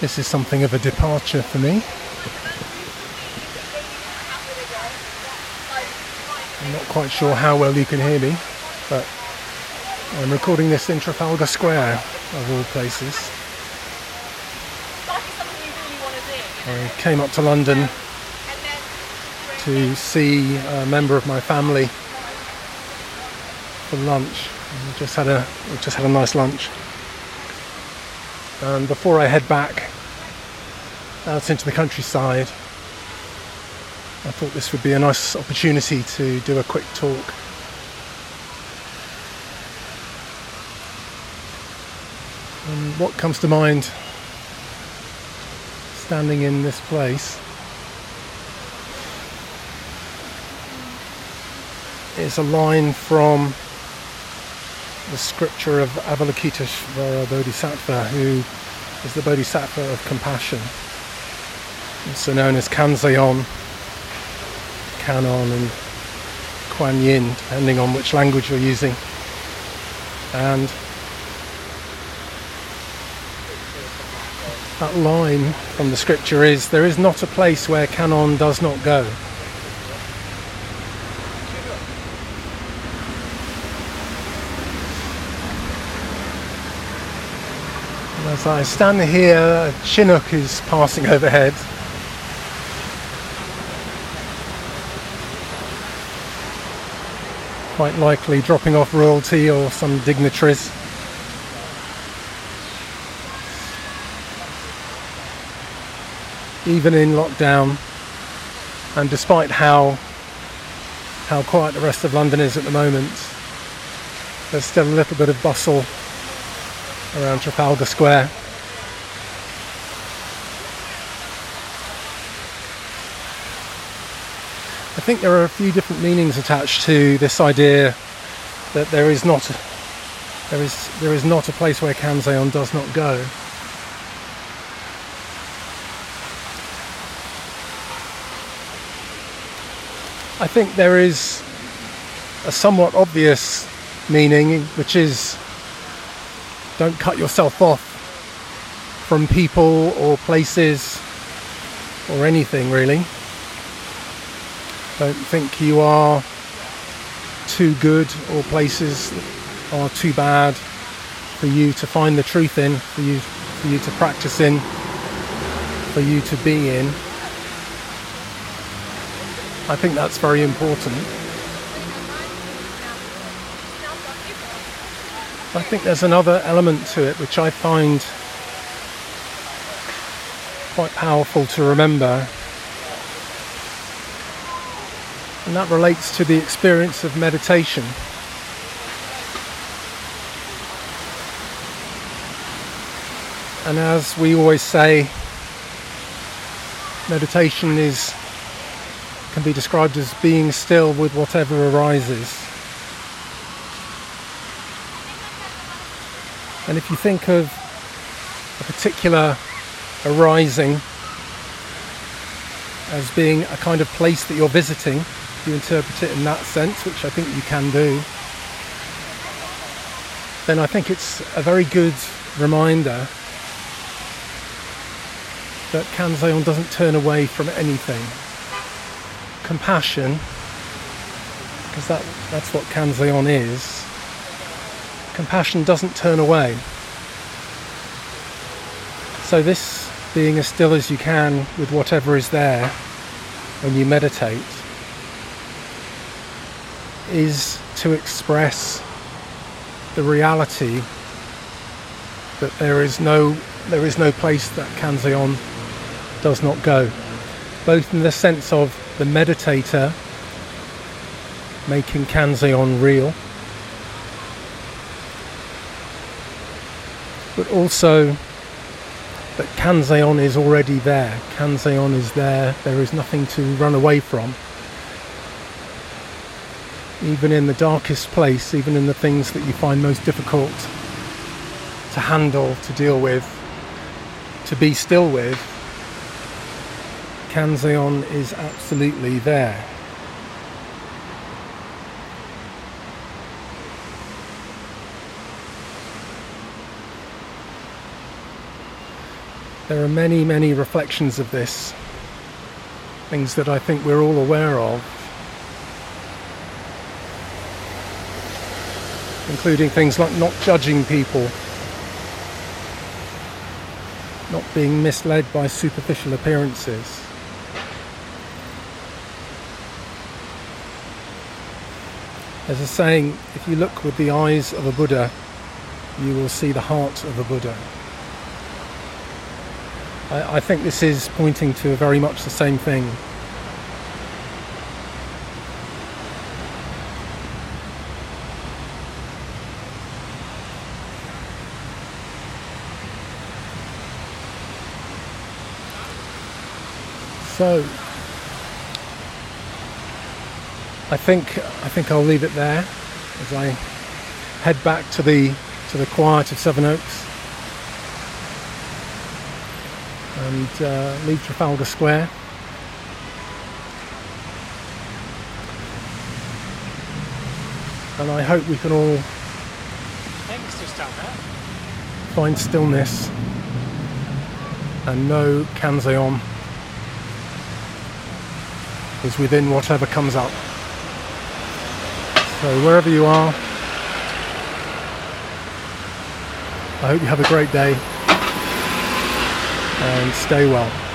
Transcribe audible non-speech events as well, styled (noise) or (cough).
This is something of a departure for me. I'm not quite sure how well you can hear me, but I'm recording this in Trafalgar Square, of all places. I came up to London to see a member of my family for lunch. We just had a just had a nice lunch. And before I head back out into the countryside, I thought this would be a nice opportunity to do a quick talk. And what comes to mind standing in this place is a line from the scripture of Avalokiteshvara Bodhisattva, who is the Bodhisattva of compassion, also known as Kanzeon, Kannon, and Kuan Yin, depending on which language you're using. And that line from the scripture is there is not a place where Kannon does not go. As I stand here, a Chinook is passing (laughs) overhead. Quite likely dropping off royalty or some dignitaries. Even in lockdown, and despite how how quiet the rest of London is at the moment, there's still a little bit of bustle around Trafalgar Square. I think there are a few different meanings attached to this idea that there is not there is there is not a place where Kanzeon does not go. I think there is a somewhat obvious meaning, which is don't cut yourself off from people or places or anything really. Don't think you are too good or places are too bad for you to find the truth in, for you for you to practice in, for you to be in. I think that's very important. I think there's another element to it which I find quite powerful to remember, and that relates to the experience of meditation. And as we always say, meditation is can be described as being still with whatever arises. And if you think of a particular arising as being a kind of place that you're visiting, you interpret it in that sense, which I think you can do, then I think it's a very good reminder that Kanzeon doesn't turn away from anything. Compassion, because that, that's what Kanzeon is, compassion doesn't turn away. So, this being as still as you can with whatever is there when you meditate is to express the reality that there is no there is no place that Kanzeon does not go, both in the sense of the meditator making Kanzeon real, but also that Kanzeon is already there. Kanzeon is there, there is nothing to run away from. Even in the darkest place, even in the things that you find most difficult to handle, to deal with, to be still with, Kanzeon is absolutely there. There are many, many reflections of this, things that I think we're all aware of, including things like not judging people, not being misled by superficial appearances. There's a saying if you look with the eyes of a Buddha, you will see the heart of a Buddha. I, I think this is pointing to very much the same thing. So I think I think I'll leave it there as I head back to the to the quiet of Sevenoaks and uh, leave Trafalgar Square. And I hope we can all find stillness and know Kanzeon is within whatever comes up. So wherever you are, I hope you have a great day and stay well.